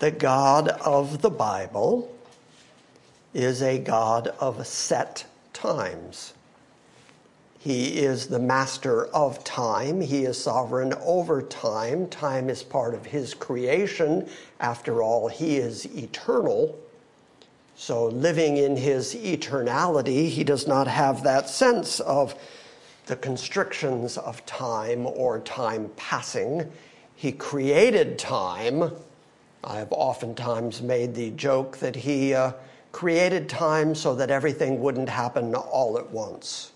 The God of the Bible is a God of set times. He is the master of time. He is sovereign over time. Time is part of his creation. After all, he is eternal. So, living in his eternality, he does not have that sense of the constrictions of time or time passing. He created time. I have oftentimes made the joke that he uh, created time so that everything wouldn't happen all at once.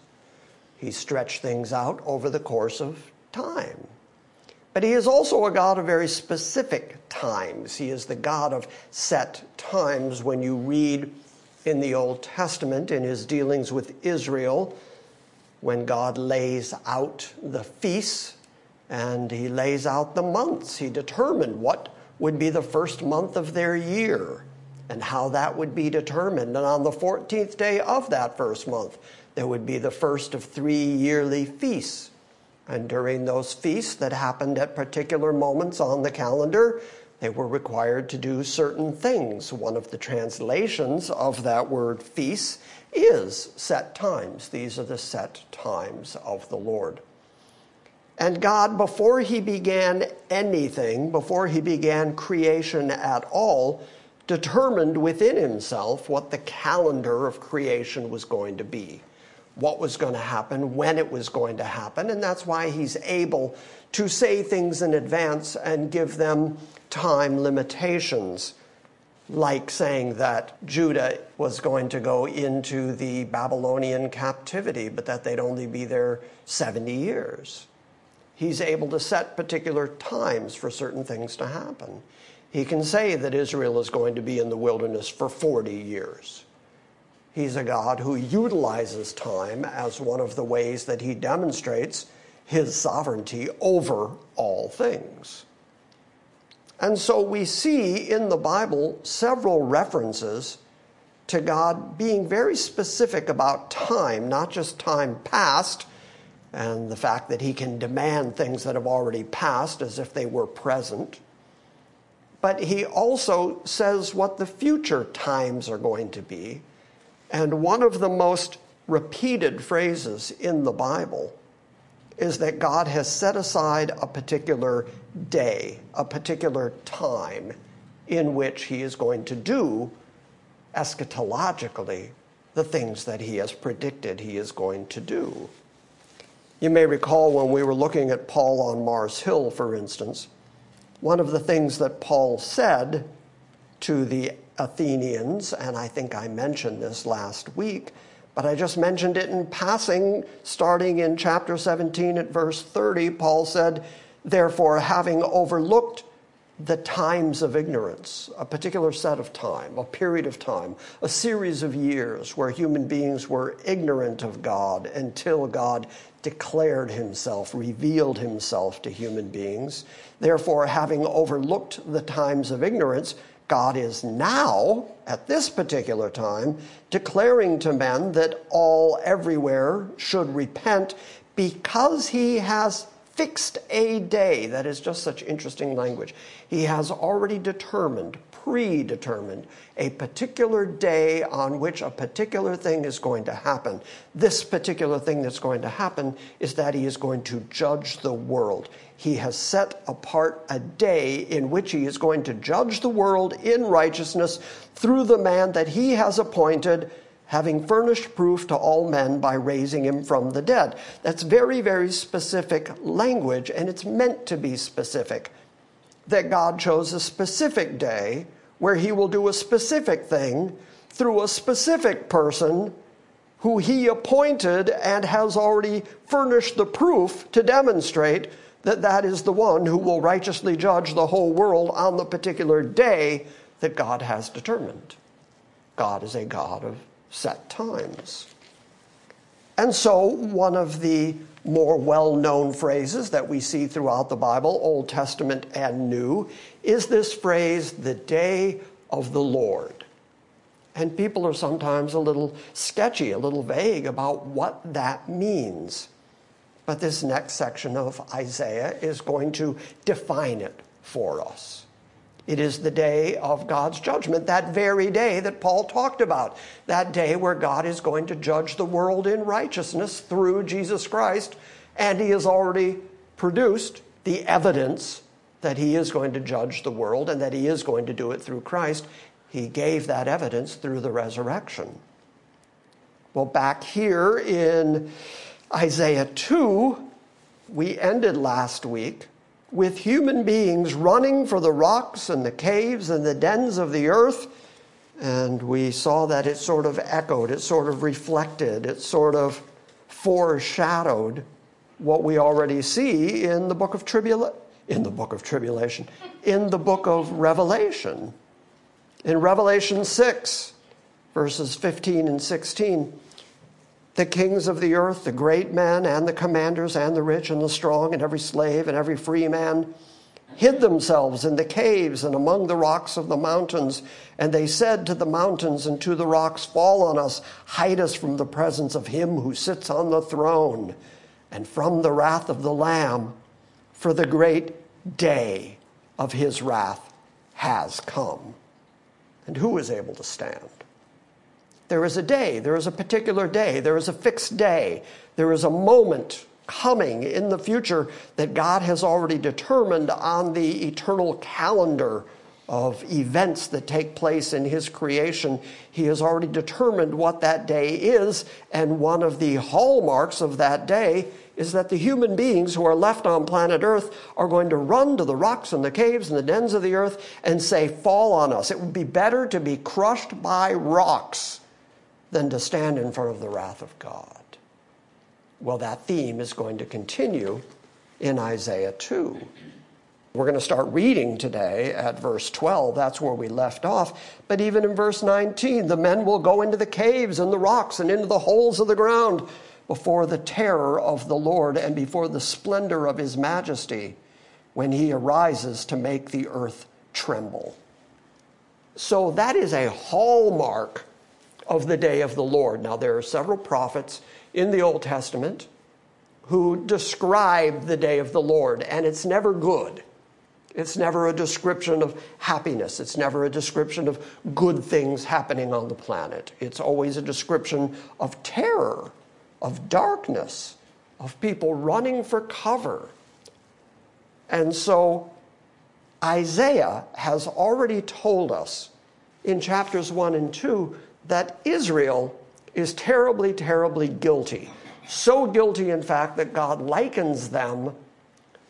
He stretched things out over the course of time. But he is also a God of very specific times. He is the God of set times. When you read in the Old Testament, in his dealings with Israel, when God lays out the feasts and he lays out the months, he determined what would be the first month of their year and how that would be determined. And on the 14th day of that first month, there would be the first of three yearly feasts. And during those feasts that happened at particular moments on the calendar, they were required to do certain things. One of the translations of that word feasts is set times. These are the set times of the Lord. And God, before He began anything, before He began creation at all, determined within Himself what the calendar of creation was going to be what was going to happen, when it was going to happen, and that's why he's able to say things in advance and give them time limitations, like saying that Judah was going to go into the Babylonian captivity, but that they'd only be there 70 years. He's able to set particular times for certain things to happen. He can say that Israel is going to be in the wilderness for 40 years. He's a God who utilizes time as one of the ways that he demonstrates his sovereignty over all things. And so we see in the Bible several references to God being very specific about time, not just time past and the fact that he can demand things that have already passed as if they were present. But he also says what the future times are going to be and one of the most repeated phrases in the Bible is that God has set aside a particular day, a particular time in which He is going to do eschatologically the things that He has predicted He is going to do. You may recall when we were looking at Paul on Mars Hill, for instance, one of the things that Paul said to the Athenians, and I think I mentioned this last week, but I just mentioned it in passing, starting in chapter 17 at verse 30. Paul said, Therefore, having overlooked the times of ignorance, a particular set of time, a period of time, a series of years where human beings were ignorant of God until God declared himself, revealed himself to human beings. Therefore, having overlooked the times of ignorance, God is now, at this particular time, declaring to men that all everywhere should repent because he has fixed a day. That is just such interesting language. He has already determined, predetermined, a particular day on which a particular thing is going to happen. This particular thing that's going to happen is that he is going to judge the world. He has set apart a day in which he is going to judge the world in righteousness through the man that he has appointed having furnished proof to all men by raising him from the dead. That's very, very specific language, and it's meant to be specific. That God chose a specific day where he will do a specific thing through a specific person who he appointed and has already furnished the proof to demonstrate that that is the one who will righteously judge the whole world on the particular day that God has determined. God is a God of set times. And so, one of the more well known phrases that we see throughout the Bible, Old Testament and New, is this phrase, the day of the Lord. And people are sometimes a little sketchy, a little vague about what that means. But this next section of Isaiah is going to define it for us. It is the day of God's judgment, that very day that Paul talked about, that day where God is going to judge the world in righteousness through Jesus Christ, and he has already produced the evidence that he is going to judge the world and that he is going to do it through Christ. He gave that evidence through the resurrection. Well, back here in Isaiah 2, we ended last week with human beings running for the rocks and the caves and the dens of the earth. And we saw that it sort of echoed, it sort of reflected, it sort of foreshadowed what we already see in the book of tribulation, in the book of tribulation, in the book of Revelation. In Revelation 6, verses 15 and 16, the kings of the earth, the great men and the commanders and the rich and the strong and every slave and every free man hid themselves in the caves and among the rocks of the mountains. And they said to the mountains and to the rocks, Fall on us, hide us from the presence of him who sits on the throne and from the wrath of the Lamb, for the great day of his wrath has come. And who is able to stand? There is a day, there is a particular day, there is a fixed day, there is a moment coming in the future that God has already determined on the eternal calendar of events that take place in His creation. He has already determined what that day is, and one of the hallmarks of that day is that the human beings who are left on planet Earth are going to run to the rocks and the caves and the dens of the earth and say, Fall on us. It would be better to be crushed by rocks than to stand in front of the wrath of God. Well, that theme is going to continue in Isaiah 2. We're going to start reading today at verse 12. That's where we left off. But even in verse 19, the men will go into the caves and the rocks and into the holes of the ground before the terror of the Lord and before the splendor of his majesty when he arises to make the earth tremble. So that is a hallmark of the day of the Lord. Now, there are several prophets in the Old Testament who describe the day of the Lord, and it's never good. It's never a description of happiness. It's never a description of good things happening on the planet. It's always a description of terror, of darkness, of people running for cover. And so Isaiah has already told us in chapters 1 and 2 that Israel is terribly, terribly guilty. So guilty, in fact, that God likens them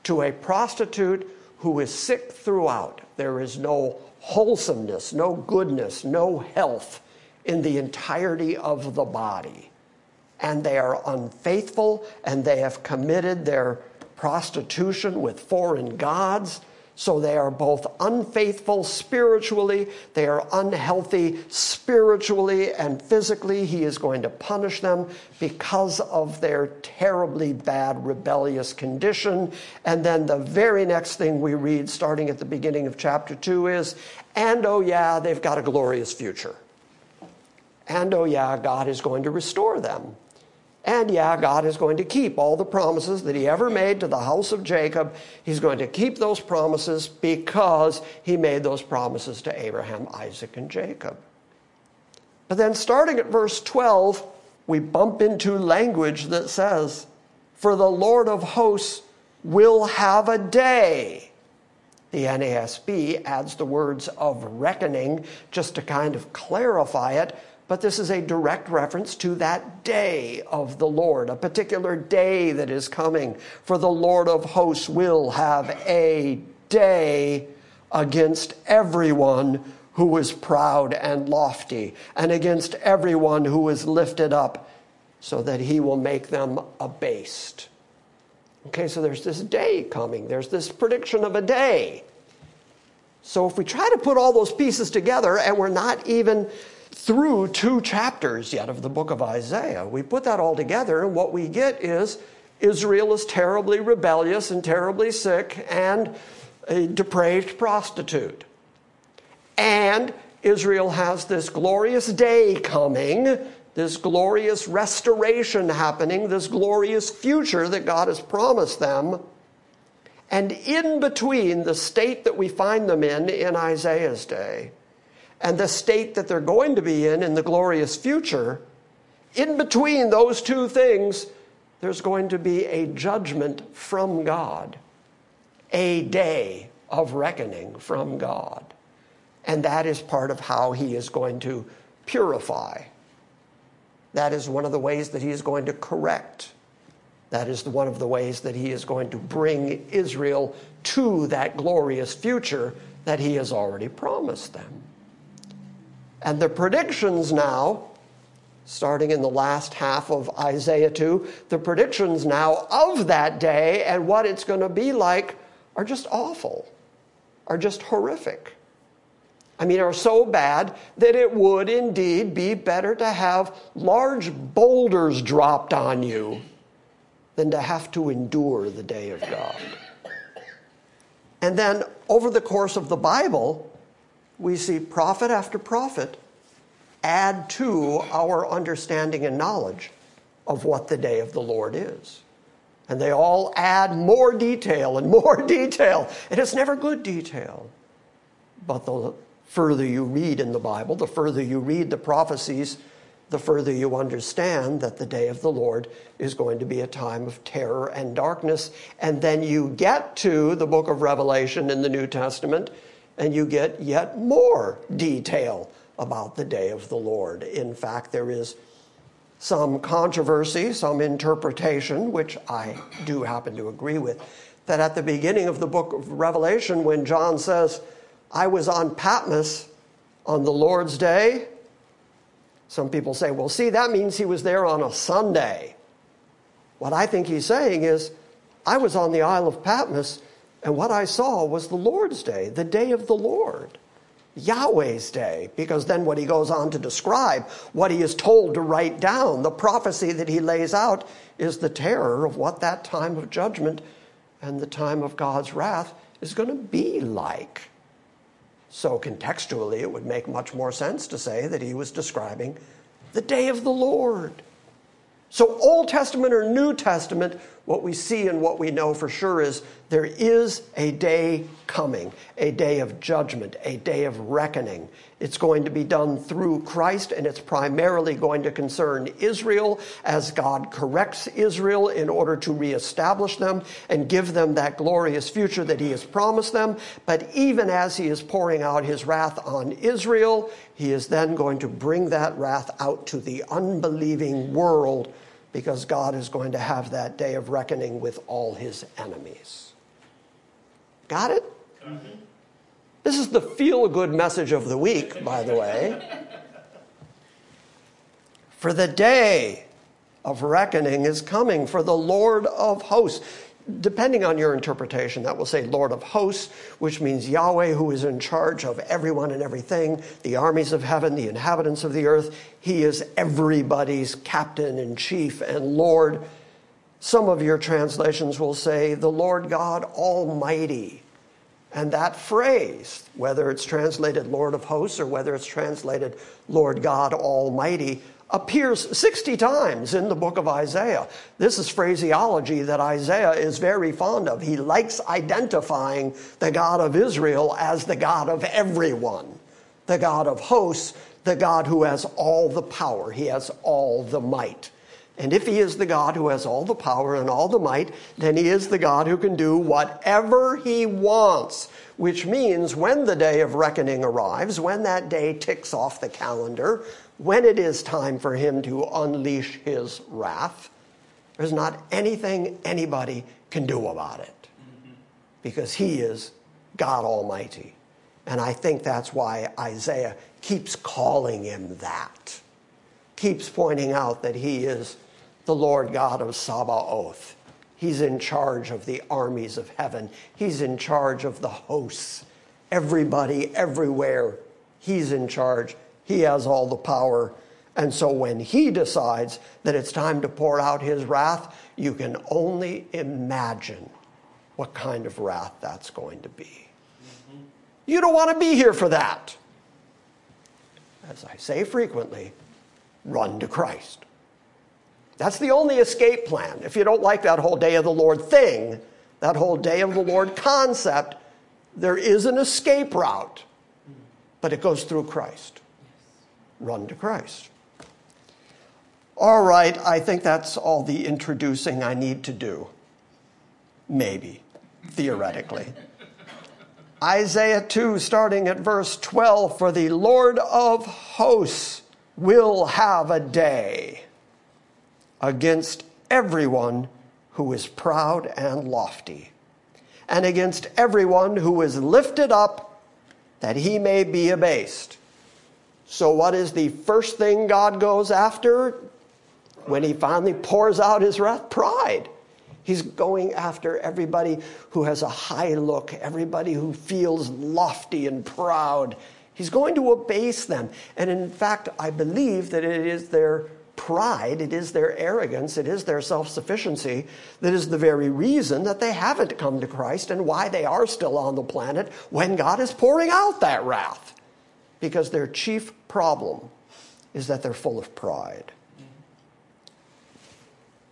to a prostitute who is sick throughout. There is no wholesomeness, no goodness, no health in the entirety of the body. And they are unfaithful and they have committed their prostitution with foreign gods so they are both unfaithful spiritually, they are unhealthy spiritually and physically. He is going to punish them because of their terribly bad rebellious condition. And then the very next thing we read, starting at the beginning of chapter 2, is, and oh yeah, they've got a glorious future. And oh yeah, God is going to restore them. And yeah, God is going to keep all the promises that He ever made to the house of Jacob. He's going to keep those promises because He made those promises to Abraham, Isaac, and Jacob. But then, starting at verse 12, we bump into language that says, For the Lord of hosts will have a day. The NASB adds the words of reckoning just to kind of clarify it but this is a direct reference to that day of the Lord, a particular day that is coming. For the Lord of hosts will have a day against everyone who is proud and lofty, and against everyone who is lifted up so that he will make them abased. Okay, so there's this day coming, there's this prediction of a day. So if we try to put all those pieces together, and we're not even through two chapters yet of the book of Isaiah, we put that all together, and what we get is Israel is terribly rebellious and terribly sick and a depraved prostitute. And Israel has this glorious day coming, this glorious restoration happening, this glorious future that God has promised them. And in between the state that we find them in in Isaiah's day and the state that they're going to be in in the glorious future, in between those two things, there's going to be a judgment from God, a day of reckoning from God. And that is part of how he is going to purify. That is one of the ways that he is going to correct. That is one of the ways that he is going to bring Israel to that glorious future that he has already promised them. And the predictions now, starting in the last half of Isaiah 2, the predictions now of that day and what it's going to be like are just awful, are just horrific. I mean, are so bad that it would indeed be better to have large boulders dropped on you than to have to endure the day of God. And then over the course of the Bible, we see prophet after prophet add to our understanding and knowledge of what the day of the Lord is. And they all add more detail and more detail. And it's never good detail. But the further you read in the Bible, the further you read the prophecies, the further you understand that the day of the Lord is going to be a time of terror and darkness. And then you get to the book of Revelation in the New Testament, and you get yet more detail about the day of the Lord. In fact, there is some controversy, some interpretation, which I do happen to agree with, that at the beginning of the book of Revelation, when John says, I was on Patmos on the Lord's day. Some people say, well, see, that means he was there on a Sunday. What I think he's saying is, I was on the Isle of Patmos, and what I saw was the Lord's day, the day of the Lord, Yahweh's day, because then what he goes on to describe, what he is told to write down, the prophecy that he lays out, is the terror of what that time of judgment and the time of God's wrath is going to be like. So, contextually, it would make much more sense to say that he was describing the day of the Lord. So, Old Testament or New Testament, what we see and what we know for sure is there is a day coming, a day of judgment, a day of reckoning. It's going to be done through Christ, and it's primarily going to concern Israel as God corrects Israel in order to reestablish them and give them that glorious future that He has promised them. But even as He is pouring out His wrath on Israel, He is then going to bring that wrath out to the unbelieving world because God is going to have that day of reckoning with all his enemies. Got it? Mm-hmm. This is the feel good message of the week, by the way. For the day of reckoning is coming, for the Lord of hosts depending on your interpretation, that will say Lord of hosts, which means Yahweh, who is in charge of everyone and everything, the armies of heaven, the inhabitants of the earth. He is everybody's captain and chief and Lord. Some of your translations will say the Lord God Almighty. And that phrase, whether it's translated Lord of hosts or whether it's translated Lord God Almighty, appears 60 times in the book of Isaiah. This is phraseology that Isaiah is very fond of. He likes identifying the God of Israel as the God of everyone, the God of hosts, the God who has all the power, he has all the might. And if he is the God who has all the power and all the might, then he is the God who can do whatever he wants, which means when the day of reckoning arrives, when that day ticks off the calendar, when it is time for him to unleash his wrath, there's not anything anybody can do about it because he is God Almighty. And I think that's why Isaiah keeps calling him that, keeps pointing out that he is the Lord God of Sabaoth. He's in charge of the armies of heaven. He's in charge of the hosts. Everybody, everywhere, He's in charge. He has all the power. And so when He decides that it's time to pour out His wrath, you can only imagine what kind of wrath that's going to be. Mm-hmm. You don't want to be here for that. As I say frequently, run to Christ. That's the only escape plan. If you don't like that whole day of the Lord thing, that whole day of the Lord concept, there is an escape route, but it goes through Christ. Run to Christ. All right, I think that's all the introducing I need to do. Maybe, theoretically. Isaiah 2, starting at verse 12 For the Lord of hosts will have a day against everyone who is proud and lofty, and against everyone who is lifted up that he may be abased. So, what is the first thing God goes after when he finally pours out his wrath? Pride. He's going after everybody who has a high look, everybody who feels lofty and proud. He's going to abase them. And in fact, I believe that it is their pride, it is their arrogance, it is their self sufficiency that is the very reason that they haven't come to Christ and why they are still on the planet when God is pouring out that wrath. Because their chief problem is that they're full of pride.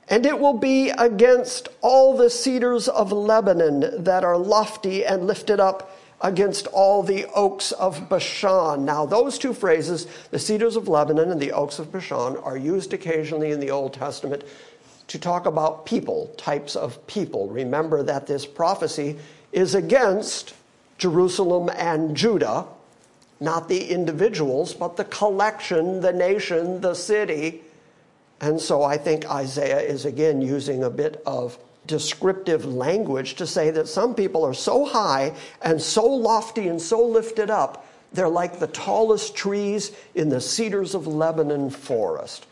And it will be against all the cedars of Lebanon that are lofty and lifted up against all the oaks of Bashan. Now, those two phrases, the cedars of Lebanon and the oaks of Bashan, are used occasionally in the Old Testament to talk about people, types of people. Remember that this prophecy is against Jerusalem and Judah, not the individuals, but the collection, the nation, the city. And so I think Isaiah is again using a bit of descriptive language to say that some people are so high and so lofty and so lifted up, they're like the tallest trees in the cedars of Lebanon forest.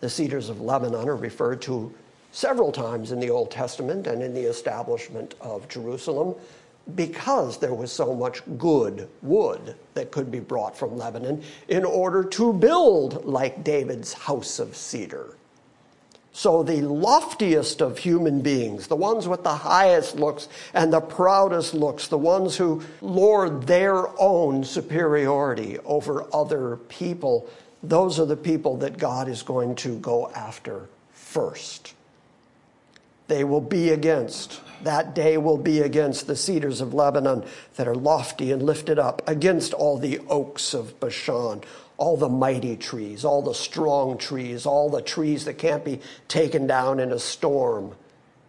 The cedars of Lebanon are referred to several times in the Old Testament and in the establishment of Jerusalem because there was so much good wood that could be brought from Lebanon in order to build like David's house of cedar. So, the loftiest of human beings, the ones with the highest looks and the proudest looks, the ones who lord their own superiority over other people, those are the people that God is going to go after first. They will be against, that day will be against the cedars of Lebanon that are lofty and lifted up, against all the oaks of Bashan, all the mighty trees, all the strong trees, all the trees that can't be taken down in a storm.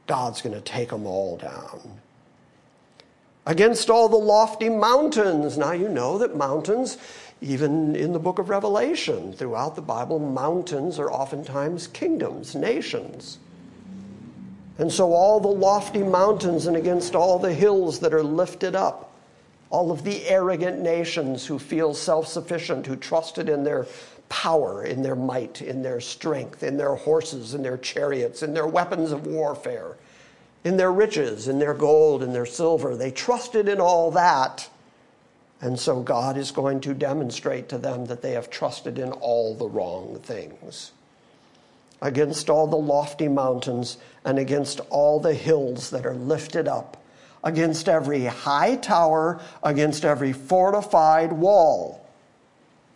God's going to take them all down. Against all the lofty mountains. Now, you know that mountains, even in the book of Revelation, throughout the Bible, mountains are oftentimes kingdoms, nations. And so, all the lofty mountains and against all the hills that are lifted up all of the arrogant nations who feel self sufficient, who trusted in their power, in their might, in their strength, in their horses, in their chariots, in their weapons of warfare, in their riches, in their gold, in their silver. They trusted in all that. And so God is going to demonstrate to them that they have trusted in all the wrong things. Against all the lofty mountains and against all the hills that are lifted up against every high tower, against every fortified wall.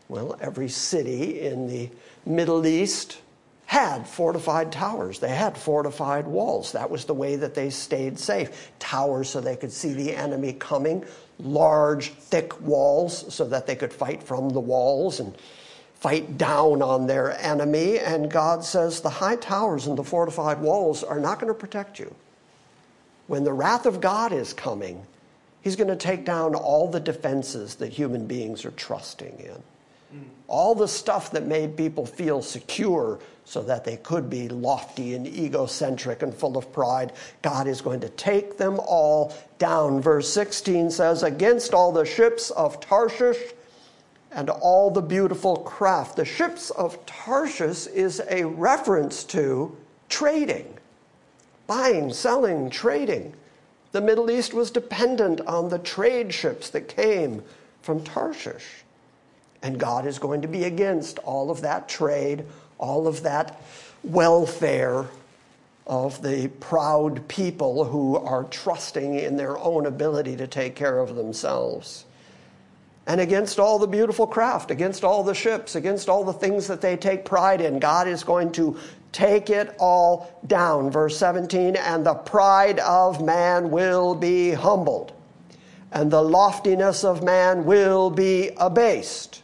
Well, every city in the Middle East had fortified towers. They had fortified walls. That was the way that they stayed safe. Towers so they could see the enemy coming, large, thick walls so that they could fight from the walls and fight down on their enemy. And God says the high towers and the fortified walls are not going to protect you when the wrath of God is coming, he's going to take down all the defenses that human beings are trusting in. Hmm. All the stuff that made people feel secure so that they could be lofty and egocentric and full of pride, God is going to take them all down. Verse 16 says, Against all the ships of Tarshish and all the beautiful craft. The ships of Tarshish is a reference to trading, buying, selling, trading. The Middle East was dependent on the trade ships that came from Tarshish. And God is going to be against all of that trade, all of that welfare of the proud people who are trusting in their own ability to take care of themselves. And against all the beautiful craft, against all the ships, against all the things that they take pride in, God is going to take it all down. Verse 17, and the pride of man will be humbled, and the loftiness of man will be abased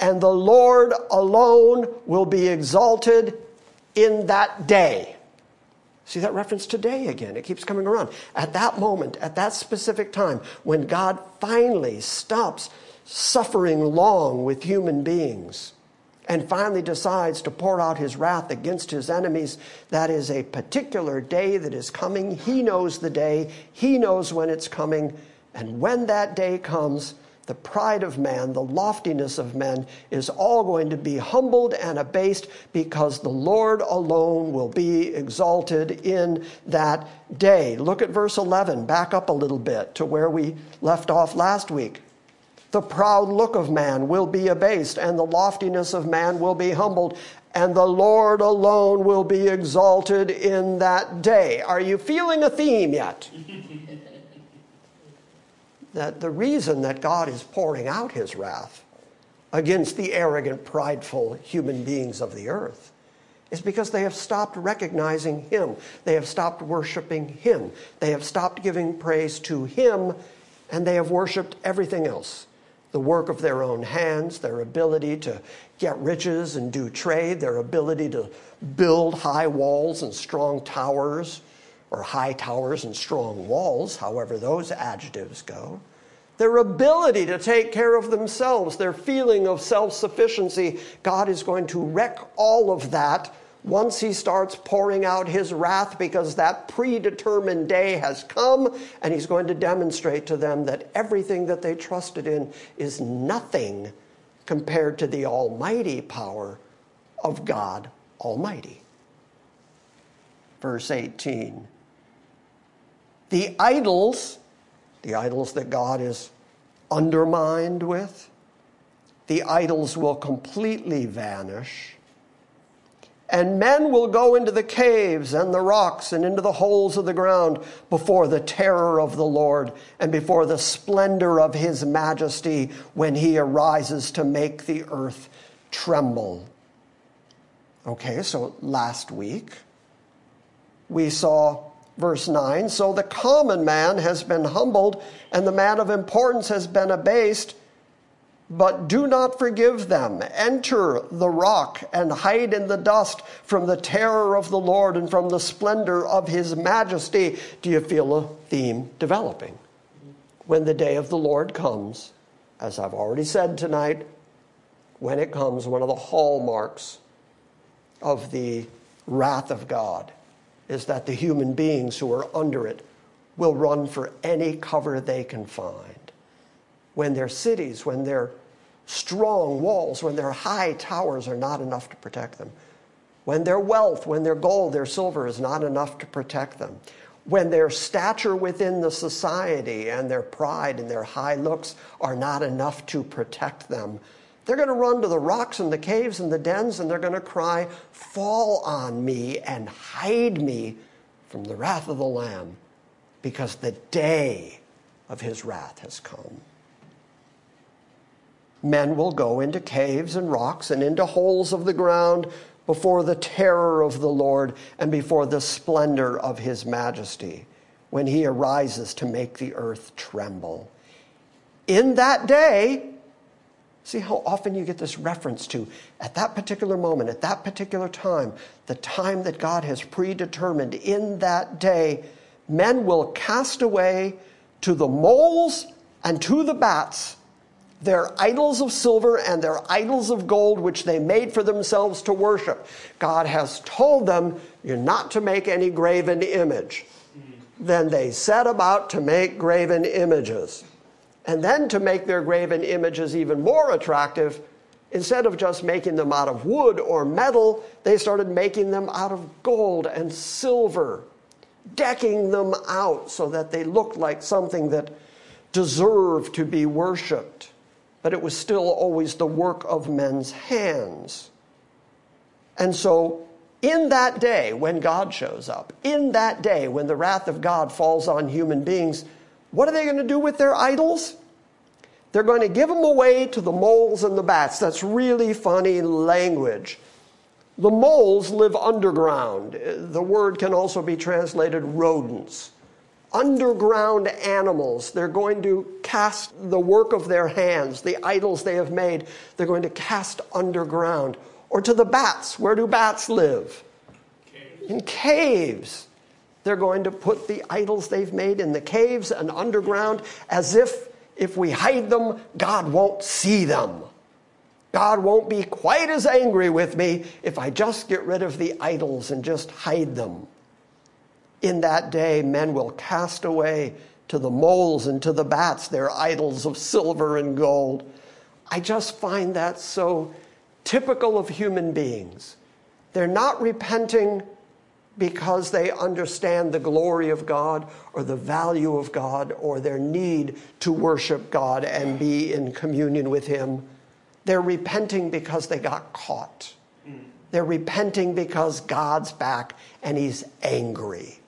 and the Lord alone will be exalted in that day. See that reference today again. It keeps coming around. At that moment, at that specific time, when God finally stops suffering long with human beings and finally decides to pour out his wrath against his enemies, that is a particular day that is coming. He knows the day, he knows when it's coming. And when that day comes, the pride of man, the loftiness of men is all going to be humbled and abased because the Lord alone will be exalted in that day. Look at verse 11, back up a little bit to where we left off last week. The proud look of man will be abased, and the loftiness of man will be humbled, and the Lord alone will be exalted in that day. Are you feeling a theme yet? that the reason that God is pouring out his wrath against the arrogant, prideful human beings of the earth is because they have stopped recognizing him. They have stopped worshiping him. They have stopped giving praise to him, and they have worshiped everything else the work of their own hands, their ability to get riches and do trade, their ability to build high walls and strong towers or high towers and strong walls, however those adjectives go. Their ability to take care of themselves, their feeling of self sufficiency, God is going to wreck all of that once He starts pouring out His wrath because that predetermined day has come, and He's going to demonstrate to them that everything that they trusted in is nothing compared to the almighty power of God Almighty. Verse 18 the idols, the idols that God is undermined with, the idols will completely vanish. And men will go into the caves and the rocks and into the holes of the ground before the terror of the Lord and before the splendor of his majesty when he arises to make the earth tremble. Okay, so last week we saw Verse 9 So the common man has been humbled, and the man of importance has been abased. But do not forgive them. Enter the rock and hide in the dust from the terror of the Lord and from the splendor of his majesty. Do you feel a theme developing? When the day of the Lord comes, as I've already said tonight, when it comes, one of the hallmarks of the wrath of God is that the human beings who are under it will run for any cover they can find. When their cities, when their strong walls, when their high towers are not enough to protect them, when their wealth, when their gold, their silver is not enough to protect them, when their stature within the society and their pride and their high looks are not enough to protect them, they're going to run to the rocks and the caves and the dens and they're going to cry, Fall on me and hide me from the wrath of the Lamb, because the day of his wrath has come. Men will go into caves and rocks and into holes of the ground before the terror of the Lord and before the splendor of his majesty when he arises to make the earth tremble. In that day, See how often you get this reference to at that particular moment, at that particular time, the time that God has predetermined in that day, men will cast away to the moles and to the bats their idols of silver and their idols of gold, which they made for themselves to worship. God has told them, You're not to make any graven image. Mm. Then they set about to make graven images. And then to make their graven images even more attractive, instead of just making them out of wood or metal, they started making them out of gold and silver, decking them out so that they looked like something that deserved to be worshiped. But it was still always the work of men's hands. And so, in that day when God shows up, in that day when the wrath of God falls on human beings, what are they going to do with their idols? They're going to give them away to the moles and the bats. That's really funny language. The moles live underground. The word can also be translated rodents. Underground animals. They're going to cast the work of their hands, the idols they have made, they're going to cast underground. Or to the bats. Where do bats live? Caves. In caves. They're going to put the idols they've made in the caves and underground as if if we hide them, God won't see them. God won't be quite as angry with me if I just get rid of the idols and just hide them. In that day, men will cast away to the moles and to the bats their idols of silver and gold. I just find that so typical of human beings. They're not repenting because they understand the glory of God or the value of God or their need to worship God and be in communion with Him. They're repenting because they got caught. They're repenting because God's back and He's angry.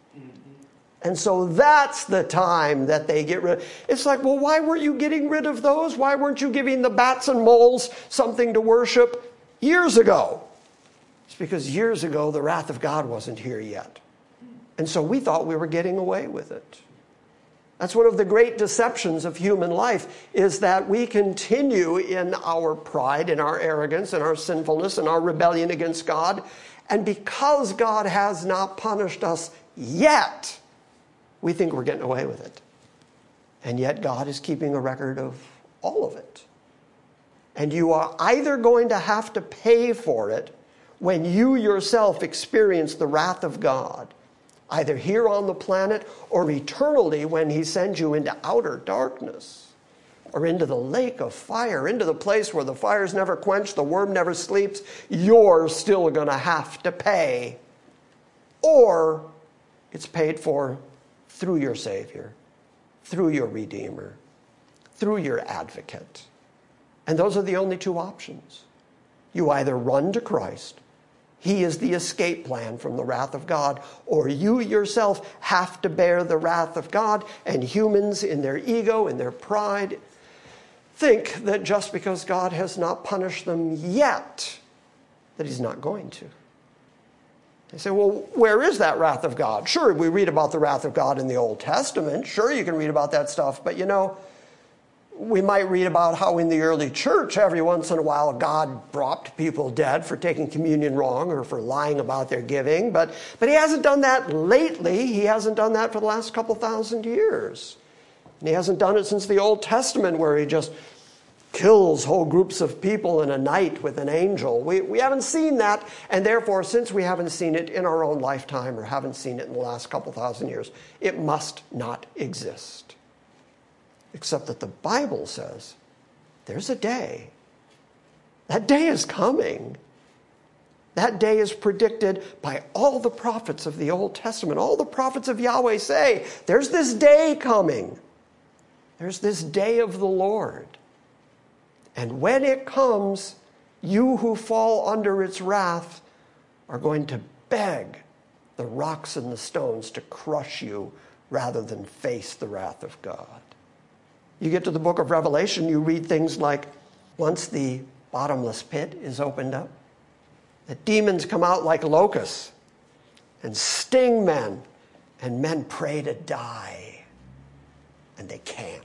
And so that's the time that they get rid. It's like, well, why weren't you getting rid of those? Why weren't you giving the bats and moles something to worship years ago? It's because years ago the wrath of God wasn't here yet. And so we thought we were getting away with it. That's one of the great deceptions of human life is that we continue in our pride, in our arrogance, in our sinfulness, in our rebellion against God. And because God has not punished us yet, we think we're getting away with it. And yet God is keeping a record of all of it. And you are either going to have to pay for it when you yourself experience the wrath of God, either here on the planet or eternally when He sends you into outer darkness or into the lake of fire, into the place where the fire's never quenched, the worm never sleeps, you're still going to have to pay. Or it's paid for through your Savior, through your Redeemer, through your advocate. And those are the only two options. You either run to Christ he is the escape plan from the wrath of God. Or you yourself have to bear the wrath of God, and humans, in their ego, in their pride, think that just because God has not punished them yet, that He's not going to. They say, well, where is that wrath of God? Sure, we read about the wrath of God in the Old Testament. Sure, you can read about that stuff, but you know, we might read about how in the early church, every once in a while, God brought people dead for taking communion wrong or for lying about their giving. But, but He hasn't done that lately. He hasn't done that for the last couple thousand years. And He hasn't done it since the Old Testament, where He just kills whole groups of people in a night with an angel. We, we haven't seen that, and therefore, since we haven't seen it in our own lifetime or haven't seen it in the last couple thousand years, it must not exist. Except that the Bible says there's a day. That day is coming. That day is predicted by all the prophets of the Old Testament. All the prophets of Yahweh say, There's this day coming. There's this day of the Lord. And when it comes, you who fall under its wrath are going to beg the rocks and the stones to crush you rather than face the wrath of God. You get to the book of Revelation, you read things like once the bottomless pit is opened up, the demons come out like locusts and sting men, and men pray to die, and they can't.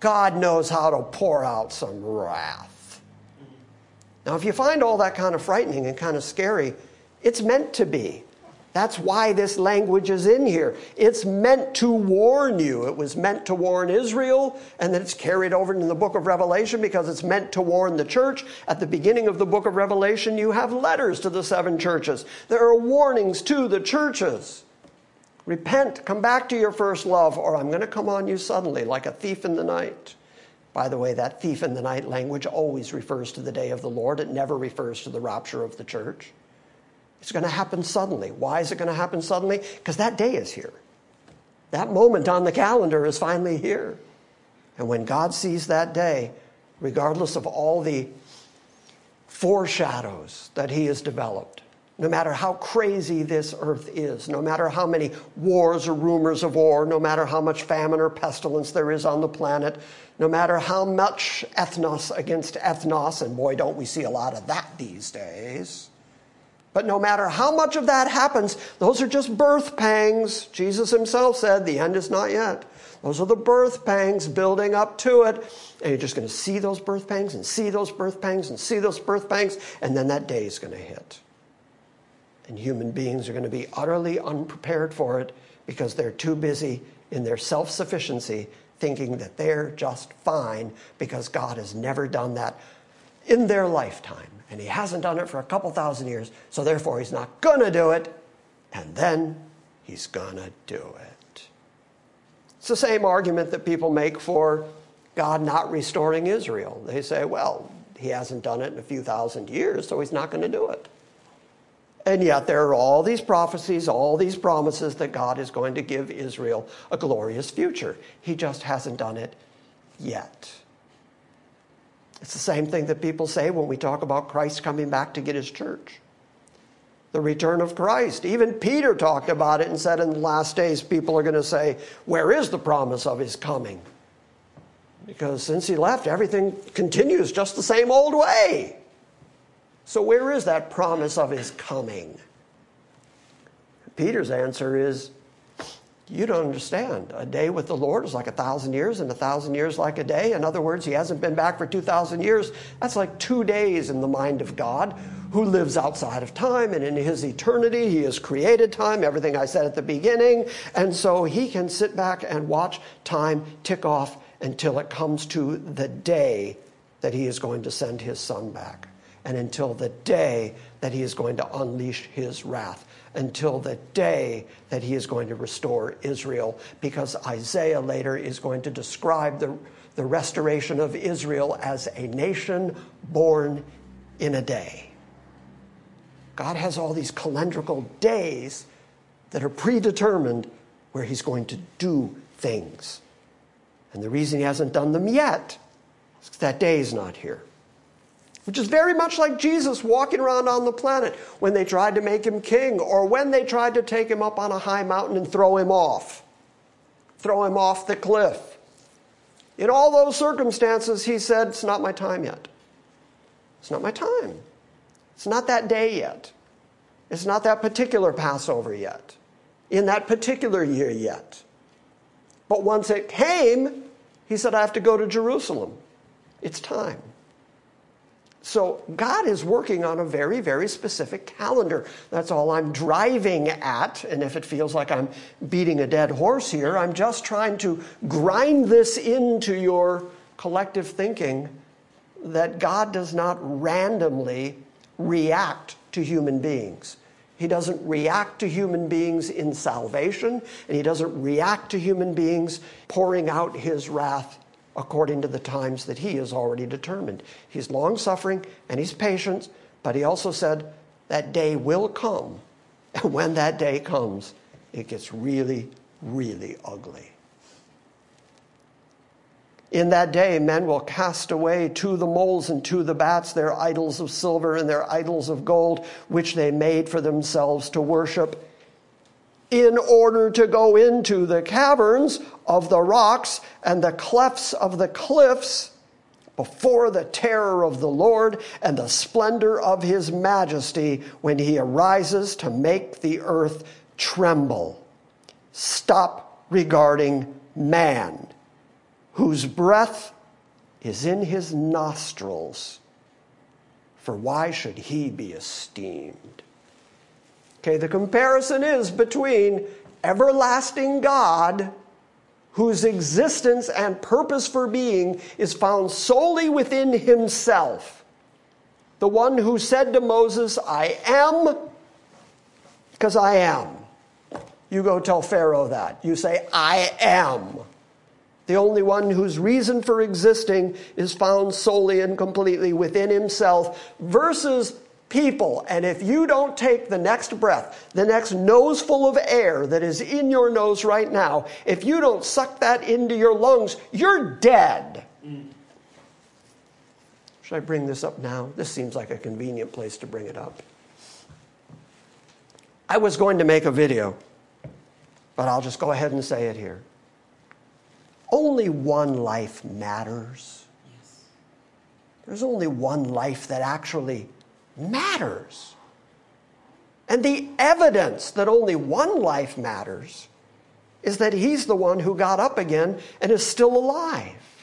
God knows how to pour out some wrath. Now, if you find all that kind of frightening and kind of scary, it's meant to be. That's why this language is in here. It's meant to warn you. It was meant to warn Israel, and then it's carried over into the book of Revelation because it's meant to warn the church. At the beginning of the book of Revelation, you have letters to the seven churches. There are warnings to the churches. Repent, come back to your first love, or I'm going to come on you suddenly like a thief in the night. By the way, that thief in the night language always refers to the day of the Lord. It never refers to the rapture of the church. It's going to happen suddenly. Why is it going to happen suddenly? Because that day is here. That moment on the calendar is finally here. And when God sees that day, regardless of all the foreshadows that He has developed, no matter how crazy this earth is, no matter how many wars or rumors of war, no matter how much famine or pestilence there is on the planet, no matter how much ethnos against ethnos, and boy, don't we see a lot of that these days. But no matter how much of that happens, those are just birth pangs. Jesus himself said, The end is not yet. Those are the birth pangs building up to it. And you're just going to see those birth pangs and see those birth pangs and see those birth pangs, and then that day is going to hit. And human beings are going to be utterly unprepared for it because they're too busy in their self sufficiency thinking that they're just fine because God has never done that in their lifetime. And He hasn't done it for a couple thousand years, so therefore He's not going to do it. And then He's going to do it. It's the same argument that people make for God not restoring Israel. They say, well, He hasn't done it in a few thousand years, so He's not going to do it. And yet, there are all these prophecies, all these promises that God is going to give Israel a glorious future. He just hasn't done it yet. It's the same thing that people say when we talk about Christ coming back to get his church. The return of Christ. Even Peter talked about it and said in the last days, people are going to say, Where is the promise of his coming? Because since he left, everything continues just the same old way. So, where is that promise of his coming? Peter's answer is, You don't understand. A day with the Lord is like a thousand years, and a thousand years like a day. In other words, he hasn't been back for 2,000 years. That's like two days in the mind of God, who lives outside of time, and in his eternity, he has created time, everything I said at the beginning. And so he can sit back and watch time tick off until it comes to the day that he is going to send his son back and until the day that he is going to unleash his wrath, until the day that he is going to restore Israel, because Isaiah later is going to describe the, the restoration of Israel as a nation born in a day. God has all these calendrical days that are predetermined where he's going to do things. And the reason he hasn't done them yet is that day is not here which is very much like Jesus walking around on the planet when they tried to make him king or when they tried to take him up on a high mountain and throw him off, throw him off the cliff. In all those circumstances, he said, It's not my time yet. It's not my time. It's not that day yet. It's not that particular Passover yet, in that particular year yet. But once it came, he said, I have to go to Jerusalem. It's time. So God is working on a very, very specific calendar. That's all I'm driving at. And if it feels like I'm beating a dead horse here, I'm just trying to grind this into your collective thinking that God does not randomly react to human beings. He doesn't react to human beings in salvation, and he doesn't react to human beings pouring out his wrath according to the times that he has already determined. He's long suffering and he's patient, but he also said that day will come. And when that day comes, it gets really, really ugly. In that day, men will cast away to the moles and to the bats their idols of silver and their idols of gold, which they made for themselves to worship in order to go into the caverns of the rocks and the clefts of the cliffs before the terror of the Lord and the splendor of his majesty when he arises to make the earth tremble. Stop regarding man, whose breath is in his nostrils. For why should he be esteemed? Okay, the comparison is between everlasting God, whose existence and purpose for being is found solely within himself. The one who said to Moses, I am, because I am. You go tell Pharaoh that. You say, I am. The only one whose reason for existing is found solely and completely within himself versus people. And if you don't take the next breath, the next nose full of air that is in your nose right now, if you don't suck that into your lungs, you're dead. Mm. Should I bring this up now? This seems like a convenient place to bring it up. I was going to make a video, but I'll just go ahead and say it here. Only one life matters. Yes. There's only one life that actually matters. And the evidence that only one life matters is that he's the one who got up again and is still alive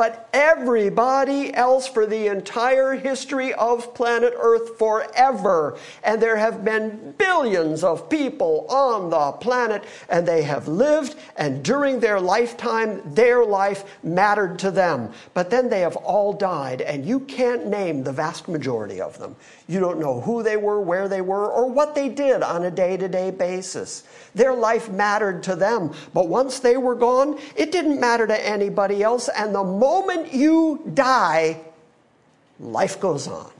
but everybody else for the entire history of planet Earth forever. And there have been billions of people on the planet, and they have lived, and during their lifetime, their life mattered to them. But then they have all died, and you can't name the vast majority of them. You don't know who they were, where they were, or what they did on a day to day basis. Their life mattered to them, but once they were gone, it didn't matter to anybody else. And the moment you die, life goes on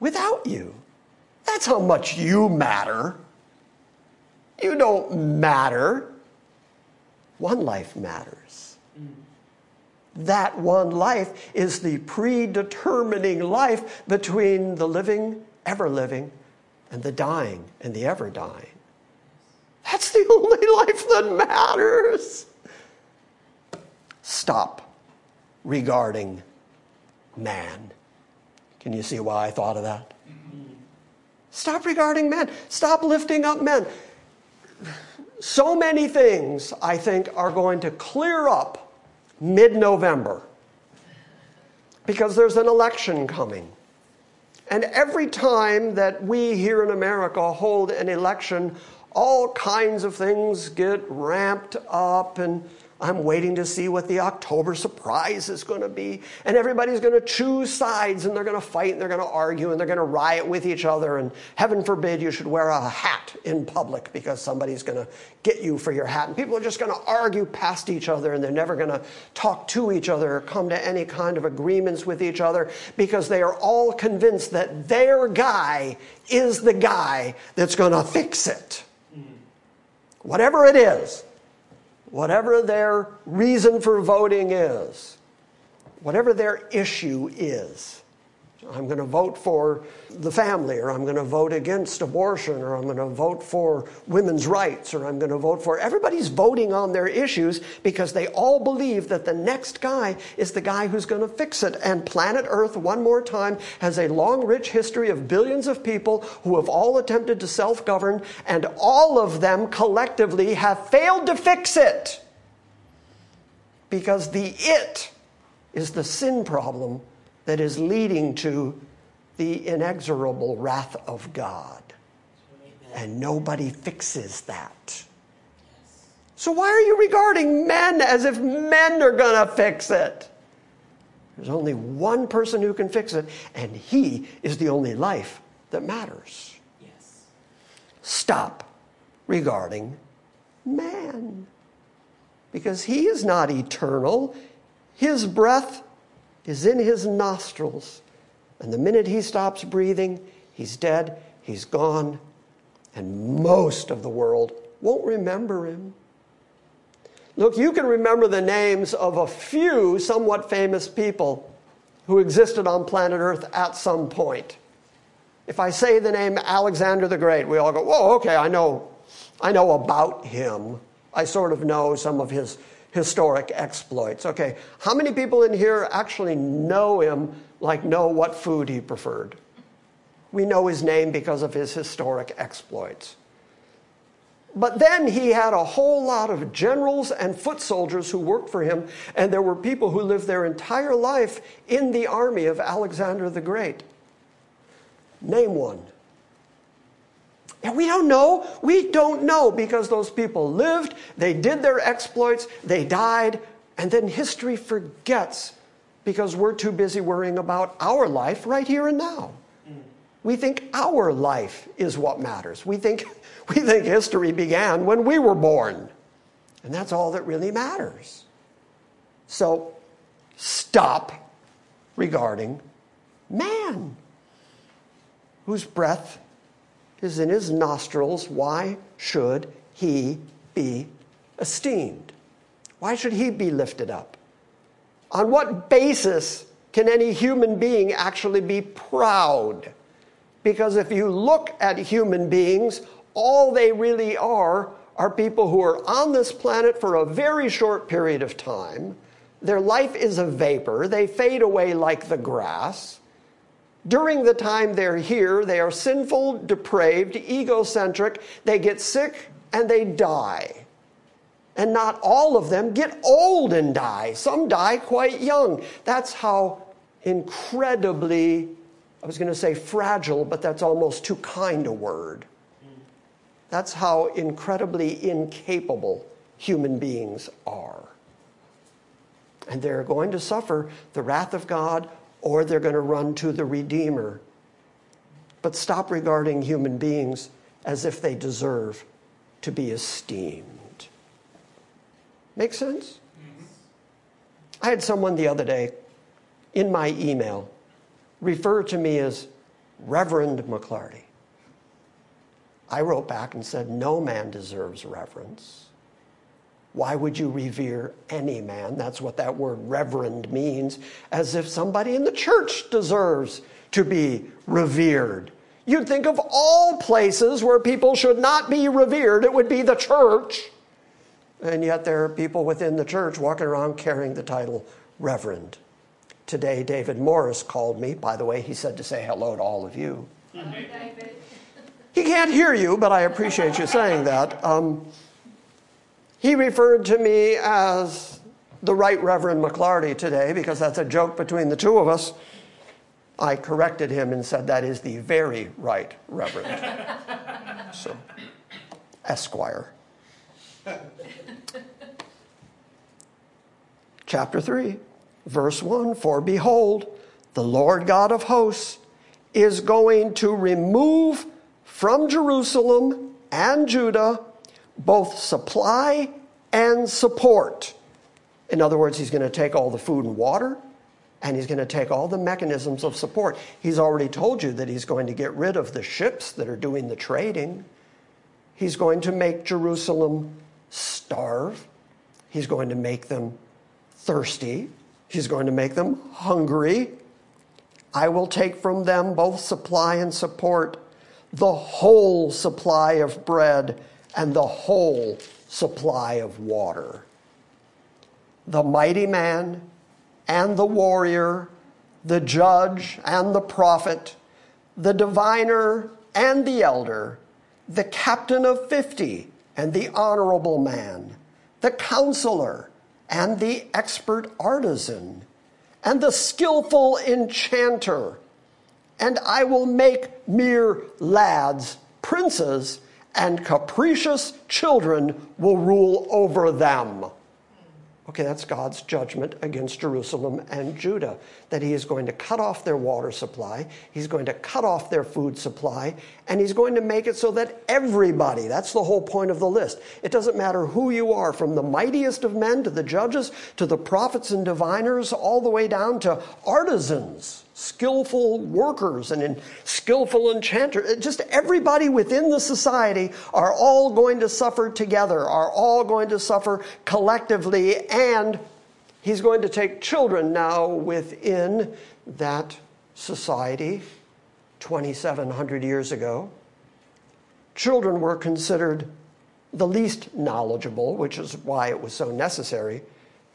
without you. That's how much you matter. You don't matter. One life matters. That one life is the predetermining life between the living, ever living, and the dying and the ever dying. That's the only life that matters. Stop regarding man. Can you see why I thought of that? Stop regarding men. Stop lifting up men. So many things, I think, are going to clear up mid November because there's an election coming. And every time that we here in America hold an election, all kinds of things get ramped up and I'm waiting to see what the October surprise is going to be. And everybody's going to choose sides and they're going to fight and they're going to argue and they're going to riot with each other. And heaven forbid you should wear a hat in public because somebody's going to get you for your hat. And people are just going to argue past each other and they're never going to talk to each other or come to any kind of agreements with each other because they are all convinced that their guy is the guy that's going to fix it. Mm-hmm. Whatever it is whatever their reason for voting is, whatever their issue is. I'm going to vote for the family, or I'm going to vote against abortion, or I'm going to vote for women's rights, or I'm going to vote for. Everybody's voting on their issues because they all believe that the next guy is the guy who's going to fix it. And planet Earth, one more time, has a long, rich history of billions of people who have all attempted to self govern, and all of them collectively have failed to fix it because the it is the sin problem that is leading to the inexorable wrath of God. And nobody fixes that. So, why are you regarding men as if men are going to fix it? There's only one person who can fix it, and he is the only life that matters. Yes. Stop regarding man. Because he is not eternal. His breath is in his nostrils. And the minute he stops breathing, he's dead, he's gone, and most of the world won't remember him. Look, you can remember the names of a few somewhat famous people who existed on planet Earth at some point. If I say the name Alexander the Great, we all go, "Whoa, okay, I know, I know about him. I sort of know some of his historic exploits. Okay, how many people in here actually know him, like know what food he preferred? We know his name because of his historic exploits. But then he had a whole lot of generals and foot soldiers who worked for him, and there were people who lived their entire life in the army of Alexander the Great. Name one. And we don't know. We don't know because those people lived, they did their exploits, they died, and then history forgets because we're too busy worrying about our life right here and now. We think our life is what matters. We think, we think history began when we were born. And that's all that really matters. So stop regarding man, whose breath is in his nostrils. Why should he be esteemed? Why should he be lifted up? On what basis can any human being actually be proud? Because if you look at human beings, all they really are are people who are on this planet for a very short period of time. Their life is a vapor, they fade away like the grass. During the time they're here, they are sinful, depraved, egocentric, they get sick, and they die. And not all of them get old and die. Some die quite young. That's how incredibly, I was going to say fragile, but that's almost too kind a word. That's how incredibly incapable human beings are. And they're going to suffer the wrath of God or they're going to run to the Redeemer. But stop regarding human beings as if they deserve to be esteemed. Make sense? I had someone the other day in my email refer to me as Reverend McClarty. I wrote back and said, No man deserves reverence. Why would you revere any man? That's what that word reverend means, as if somebody in the church deserves to be revered. You'd think of all places where people should not be revered, it would be the church. And yet there are people within the church walking around carrying the title reverend. Today, David Morris called me. By the way, he said to say hello to all of you. He can't hear you, but I appreciate you saying that. Um, he referred to me as the Right Reverend McClarty today because that's a joke between the two of us. I corrected him and said that is the very right Reverend. so, Esquire. Chapter 3, verse 1 For behold, the Lord God of hosts is going to remove from Jerusalem and Judah both supply and support. In other words, he's going to take all the food and water and he's going to take all the mechanisms of support. He's already told you that he's going to get rid of the ships that are doing the trading. He's going to make Jerusalem starve. He's going to make them thirsty. He's going to make them hungry. I will take from them both supply and support, the whole supply of bread and the whole supply of water. The mighty man and the warrior, the judge and the prophet, the diviner and the elder, the captain of fifty and the honorable man, the counselor and the expert artisan, and the skillful enchanter. And I will make mere lads princes and capricious children will rule over them. Okay, that's God's judgment against Jerusalem and Judah. That He is going to cut off their water supply, He's going to cut off their food supply, and He's going to make it so that everybody, that's the whole point of the list. It doesn't matter who you are, from the mightiest of men to the judges to the prophets and diviners, all the way down to artisans skillful workers and in skillful enchanters. Just everybody within the society are all going to suffer together, are all going to suffer collectively, and he's going to take children now within that society 2,700 years ago. Children were considered the least knowledgeable, which is why it was so necessary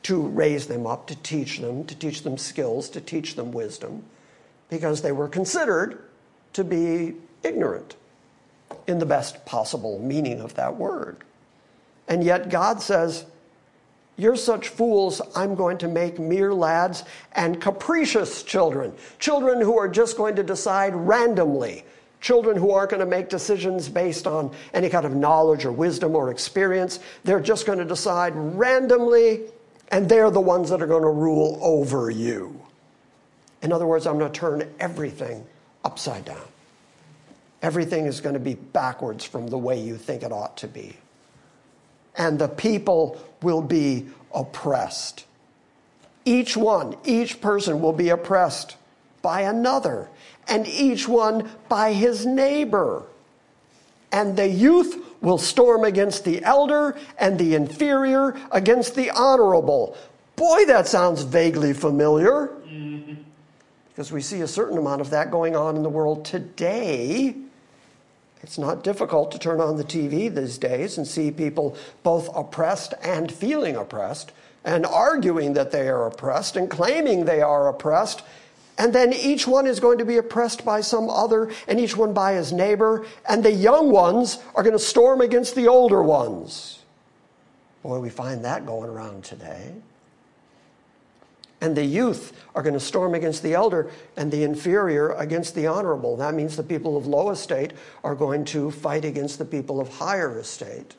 to raise them up, to teach them, to teach them skills, to teach them wisdom, because they were considered to be ignorant in the best possible meaning of that word. And yet God says, You're such fools, I'm going to make mere lads and capricious children, children who are just going to decide randomly. Children who aren't going to make decisions based on any kind of knowledge or wisdom or experience. They're just going to decide randomly and they're the ones that are going to rule over you. In other words, I'm going to turn everything upside down. everything is going to be backwards from the way you think it ought to be. And the people will be oppressed. Each one, each person will be oppressed by another, and each one by his neighbor. And the youth will storm against the elder, and the inferior against the honorable. Boy, that sounds vaguely familiar. Because we see a certain amount of that going on in the world today. It's not difficult to turn on the TV these days and see people both oppressed and feeling oppressed, and arguing that they are oppressed and claiming they are oppressed. And then each one is going to be oppressed by some other, and each one by his neighbor. And the young ones are going to storm against the older ones. Boy, we find that going around today. And the youth are going to storm against the elder, and the inferior against the honorable. That means the people of low estate are going to fight against the people of higher estate.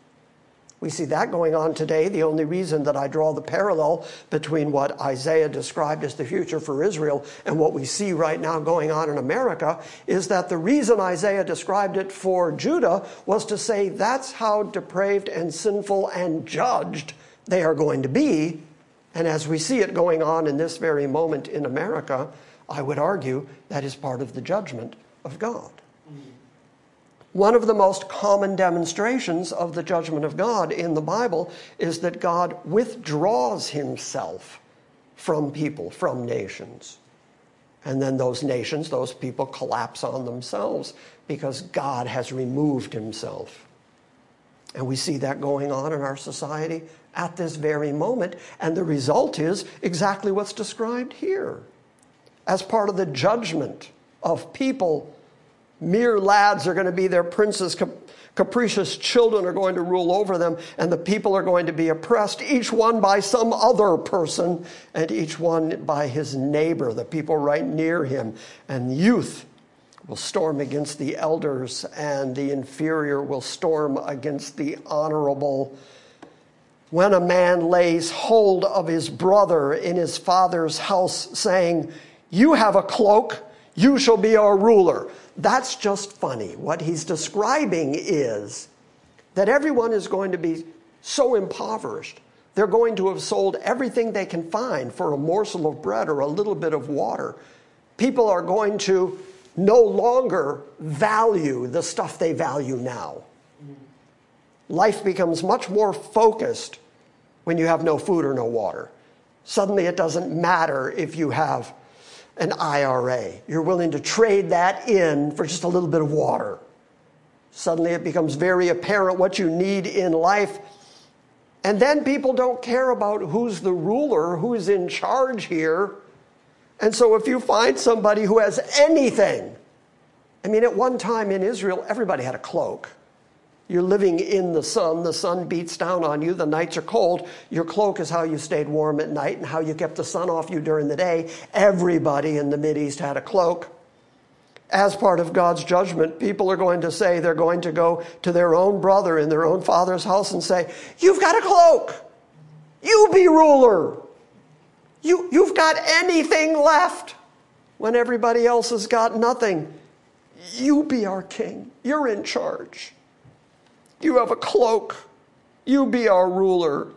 We see that going on today. The only reason that I draw the parallel between what Isaiah described as the future for Israel and what we see right now going on in America is that the reason Isaiah described it for Judah was to say that's how depraved and sinful and judged they are going to be and as we see it going on in this very moment in America, I would argue that is part of the judgment of God. One of the most common demonstrations of the judgment of God in the Bible is that God withdraws himself from people, from nations. And then those nations, those people collapse on themselves because God has removed himself. And we see that going on in our society at this very moment. And the result is exactly what's described here. As part of the judgment of people, mere lads are going to be their princes, capricious children are going to rule over them, and the people are going to be oppressed, each one by some other person, and each one by his neighbor, the people right near him. And youth will storm against the elders, and the inferior will storm against the honorable when a man lays hold of his brother in his father's house, saying, You have a cloak, you shall be our ruler. That's just funny. What he's describing is that everyone is going to be so impoverished. They're going to have sold everything they can find for a morsel of bread or a little bit of water. People are going to no longer value the stuff they value now life becomes much more focused when you have no food or no water. Suddenly, it doesn't matter if you have an IRA. You're willing to trade that in for just a little bit of water. Suddenly, it becomes very apparent what you need in life. And then people don't care about who's the ruler, who's in charge here. And so, if you find somebody who has anything, I mean, at one time in Israel, everybody had a cloak. You're living in the sun. The sun beats down on you. The nights are cold. Your cloak is how you stayed warm at night and how you kept the sun off you during the day. Everybody in the East had a cloak. As part of God's judgment, people are going to say they're going to go to their own brother in their own father's house and say, You've got a cloak. You be ruler. You, you've got anything left when everybody else has got nothing. You be our king. You're in charge. You have a cloak. You be our ruler.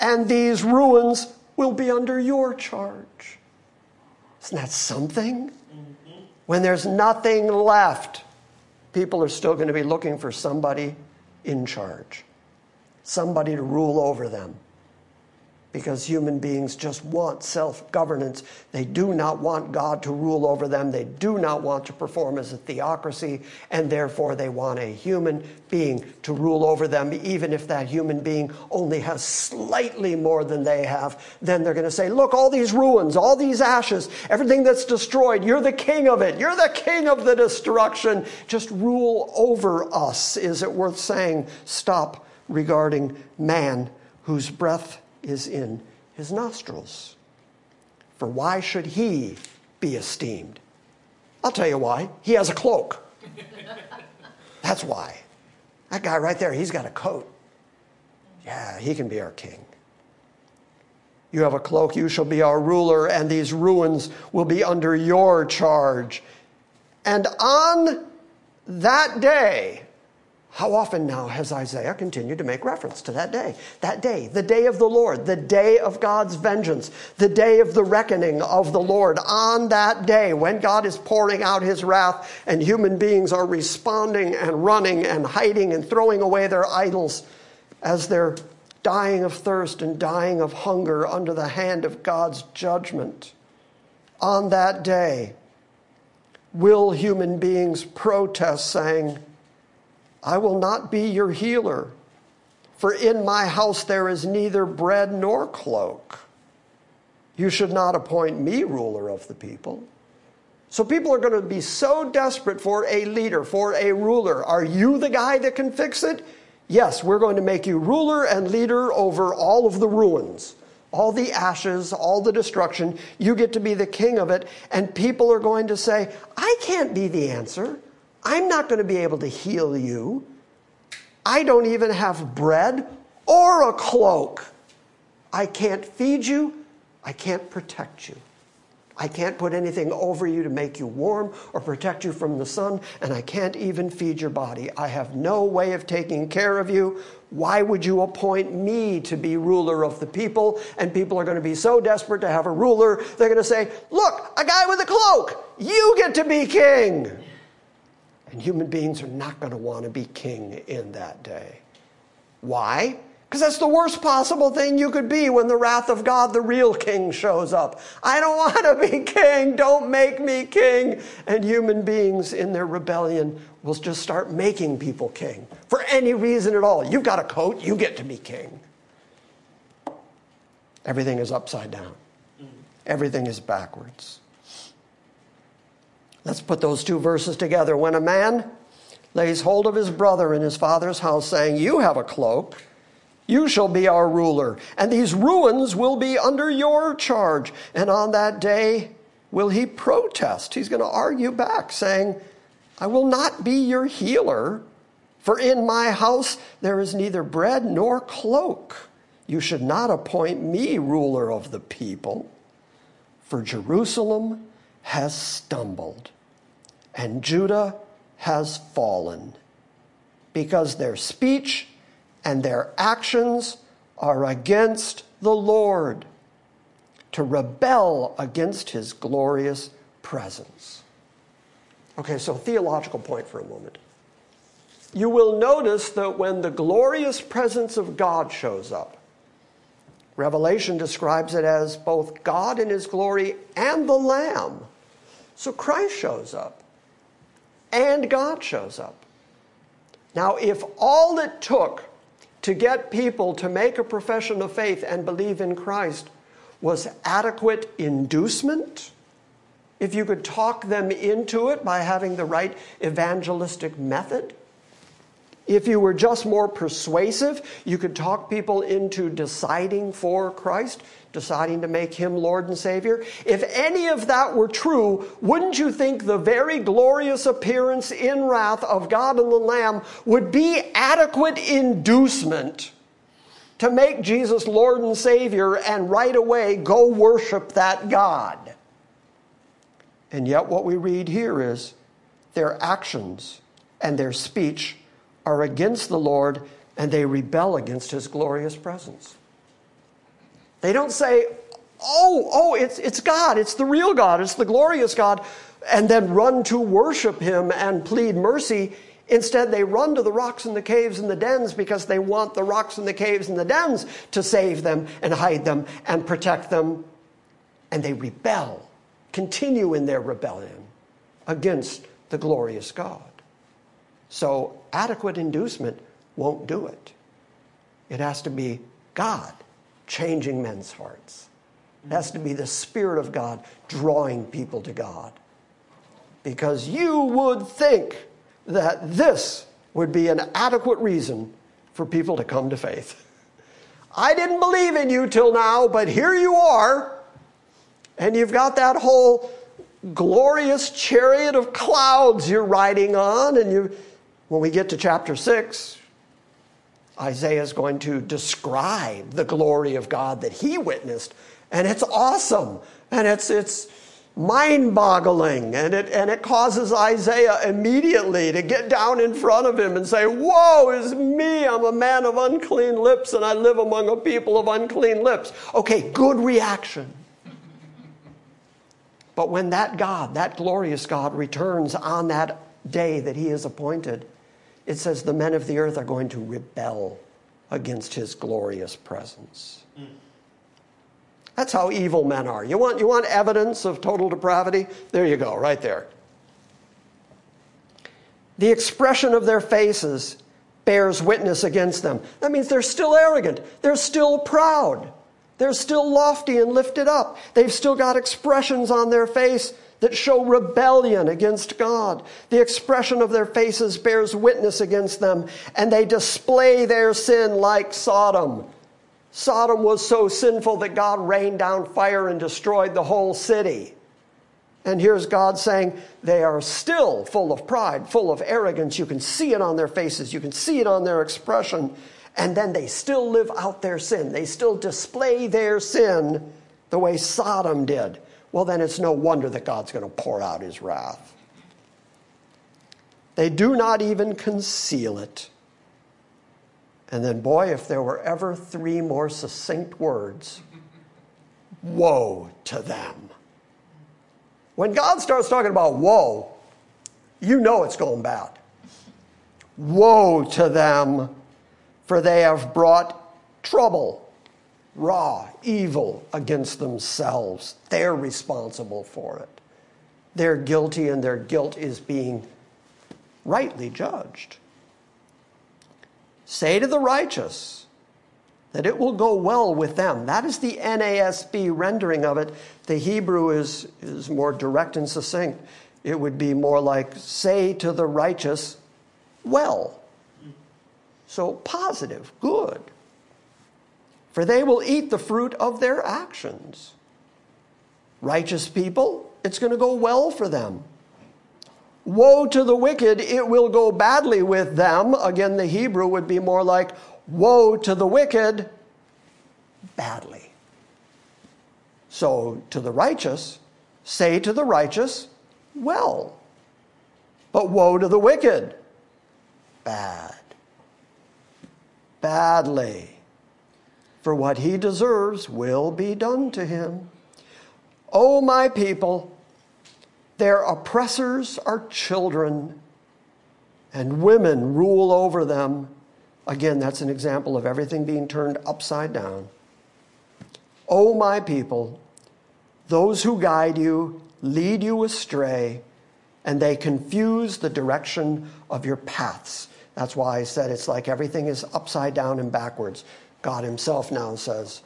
And these ruins will be under your charge. Isn't that something? Mm-hmm. When there's nothing left, people are still going to be looking for somebody in charge, somebody to rule over them because human beings just want self governance. They do not want God to rule over them. They do not want to perform as a theocracy, and therefore they want a human being to rule over them, even if that human being only has slightly more than they have. Then they're going to say, Look, all these ruins, all these ashes, everything that's destroyed, you're the king of it. You're the king of the destruction. Just rule over us. Is it worth saying, Stop regarding man whose breath is in his nostrils. For why should he be esteemed? I'll tell you why. He has a cloak. That's why. That guy right there, he's got a coat. Yeah, he can be our king. You have a cloak, you shall be our ruler, and these ruins will be under your charge. And on that day, how often now has Isaiah continued to make reference to that day? That day, the day of the Lord, the day of God's vengeance, the day of the reckoning of the Lord. On that day, when God is pouring out his wrath and human beings are responding and running and hiding and throwing away their idols as they're dying of thirst and dying of hunger under the hand of God's judgment. On that day, will human beings protest, saying, I will not be your healer, for in my house there is neither bread nor cloak. You should not appoint me ruler of the people. So people are going to be so desperate for a leader, for a ruler. Are you the guy that can fix it? Yes, we're going to make you ruler and leader over all of the ruins, all the ashes, all the destruction. You get to be the king of it. And people are going to say, I can't be the answer. I'm not going to be able to heal you. I don't even have bread or a cloak. I can't feed you. I can't protect you. I can't put anything over you to make you warm or protect you from the sun, and I can't even feed your body. I have no way of taking care of you. Why would you appoint me to be ruler of the people? And people are going to be so desperate to have a ruler, they're going to say, Look, a guy with a cloak, you get to be king. And human beings are not going to want to be king in that day. Why? Because that's the worst possible thing you could be when the wrath of God, the real king, shows up. I don't want to be king. Don't make me king. And human beings in their rebellion will just start making people king for any reason at all. You've got a coat, you get to be king. Everything is upside down, mm. everything is backwards. Let's put those two verses together. When a man lays hold of his brother in his father's house, saying, You have a cloak, you shall be our ruler, and these ruins will be under your charge. And on that day will he protest. He's going to argue back, saying, I will not be your healer, for in my house there is neither bread nor cloak. You should not appoint me ruler of the people, for Jerusalem has stumbled and Judah has fallen because their speech and their actions are against the Lord to rebel against his glorious presence. Okay, so theological point for a moment. You will notice that when the glorious presence of God shows up, Revelation describes it as both God in his glory and the Lamb. So Christ shows up and God shows up. Now, if all it took to get people to make a profession of faith and believe in Christ was adequate inducement, if you could talk them into it by having the right evangelistic method, if you were just more persuasive, you could talk people into deciding for Christ, deciding to make him Lord and Savior. If any of that were true, wouldn't you think the very glorious appearance in wrath of God and the Lamb would be adequate inducement to make Jesus Lord and Savior and right away go worship that God? And yet, what we read here is their actions and their speech are against the Lord and they rebel against his glorious presence. They don't say, oh, oh, it's, it's God, it's the real God, it's the glorious God, and then run to worship him and plead mercy. Instead, they run to the rocks and the caves and the dens because they want the rocks and the caves and the dens to save them and hide them and protect them. And they rebel, continue in their rebellion against the glorious God. So adequate inducement won't do it. It has to be God changing men's hearts. It has to be the Spirit of God drawing people to God. Because you would think that this would be an adequate reason for people to come to faith. I didn't believe in you till now, but here you are. And you've got that whole glorious chariot of clouds you're riding on, and you when we get to chapter 6, Isaiah is going to describe the glory of God that he witnessed, and it's awesome. And it's, it's, mind boggling. And it, and it causes Isaiah immediately to get down in front of him and say, Woe is me! I'm a man of unclean lips and I live among a people of unclean lips. Okay, good reaction. But when that God, that glorious God, returns on that day that he is appointed, it says the men of the earth are going to rebel against his glorious presence. That's how evil men are. You want, you want evidence of total depravity? There you go, right there. The expression of their faces bears witness against them. That means they're still arrogant, they're still proud, they're still lofty and lifted up. They've still got expressions on their face that show rebellion against God. The expression of their faces bears witness against them, and they display their sin like Sodom. Sodom was so sinful that God rained down fire and destroyed the whole city. And here's God saying, they are still full of pride, full of arrogance. You can see it on their faces, you can see it on their expression. And then they still live out their sin. They still display their sin the way Sodom did well, then it's no wonder that God's going to pour out his wrath. They do not even conceal it. And then, boy, if there were ever three more succinct words, woe to them. When God starts talking about woe, you know it's going bad. Woe to them, for they have brought trouble raw evil against themselves. They're responsible for it. They're guilty, and their guilt is being rightly judged. Say to the righteous that it will go well with them. That is the NASB rendering of it. The Hebrew is, is more direct and succinct. It would be more like, say to the righteous, well. So positive, good for they will eat the fruit of their actions. Righteous people, it's going to go well for them. Woe to the wicked, it will go badly with them. Again, the Hebrew would be more like, Woe to the wicked, badly. So to the righteous, say to the righteous, Well. But woe to the wicked, bad. Badly for what he deserves will be done to him. O my people, their oppressors are children, and women rule over them. Again, that's an example of everything being turned upside down. O my people, those who guide you lead you astray, and they confuse the direction of your paths. That's why I said it's like everything is upside down and backwards. God Himself now says,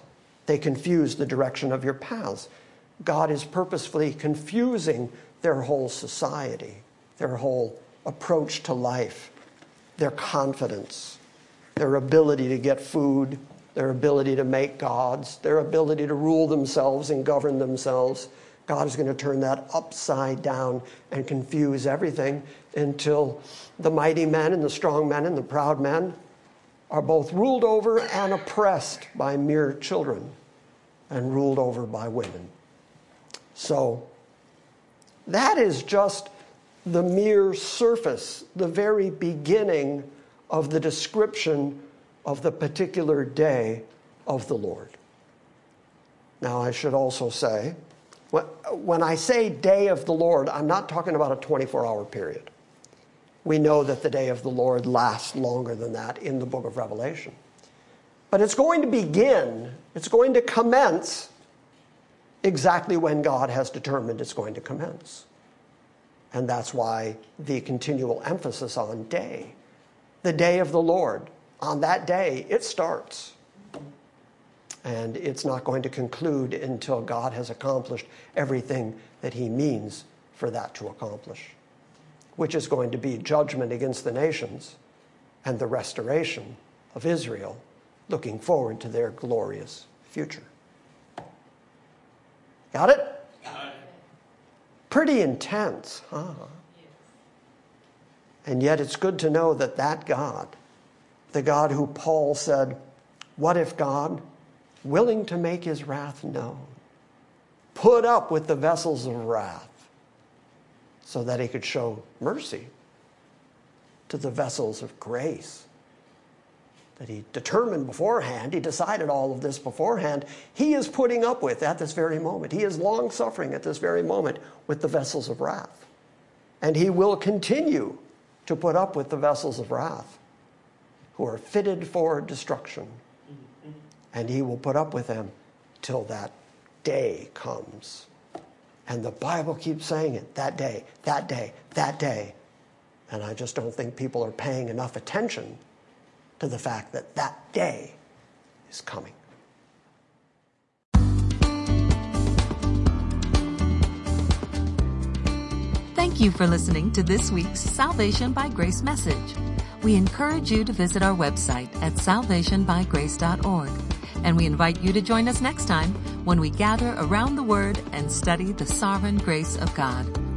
they confuse the direction of your paths. God is purposefully confusing their whole society, their whole approach to life, their confidence, their ability to get food, their ability to make gods, their ability to rule themselves and govern themselves. God is going to turn that upside down and confuse everything until the mighty men and the strong men and the proud men are both ruled over and oppressed by mere children and ruled over by women. So that is just the mere surface, the very beginning of the description of the particular day of the Lord. Now, I should also say, when I say day of the Lord, I'm not talking about a 24 hour period we know that the day of the Lord lasts longer than that in the book of Revelation. But it's going to begin, it's going to commence exactly when God has determined it's going to commence. And that's why the continual emphasis on day. The day of the Lord. On that day, it starts. And it's not going to conclude until God has accomplished everything that He means for that to accomplish which is going to be judgment against the nations and the restoration of Israel, looking forward to their glorious future. Got it? Pretty intense, huh? And yet it's good to know that that God, the God who Paul said, What if God, willing to make his wrath known, put up with the vessels of wrath so that he could show mercy to the vessels of grace that he determined beforehand, he decided all of this beforehand, he is putting up with at this very moment. He is long suffering at this very moment with the vessels of wrath. And he will continue to put up with the vessels of wrath who are fitted for destruction. Mm-hmm. And he will put up with them till that day comes. And the Bible keeps saying it that day, that day, that day. And I just don't think people are paying enough attention to the fact that that day is coming. Thank you for listening to this week's Salvation by Grace message. We encourage you to visit our website at salvationbygrace.org, and we invite you to join us next time when we gather around the Word and study the sovereign grace of God.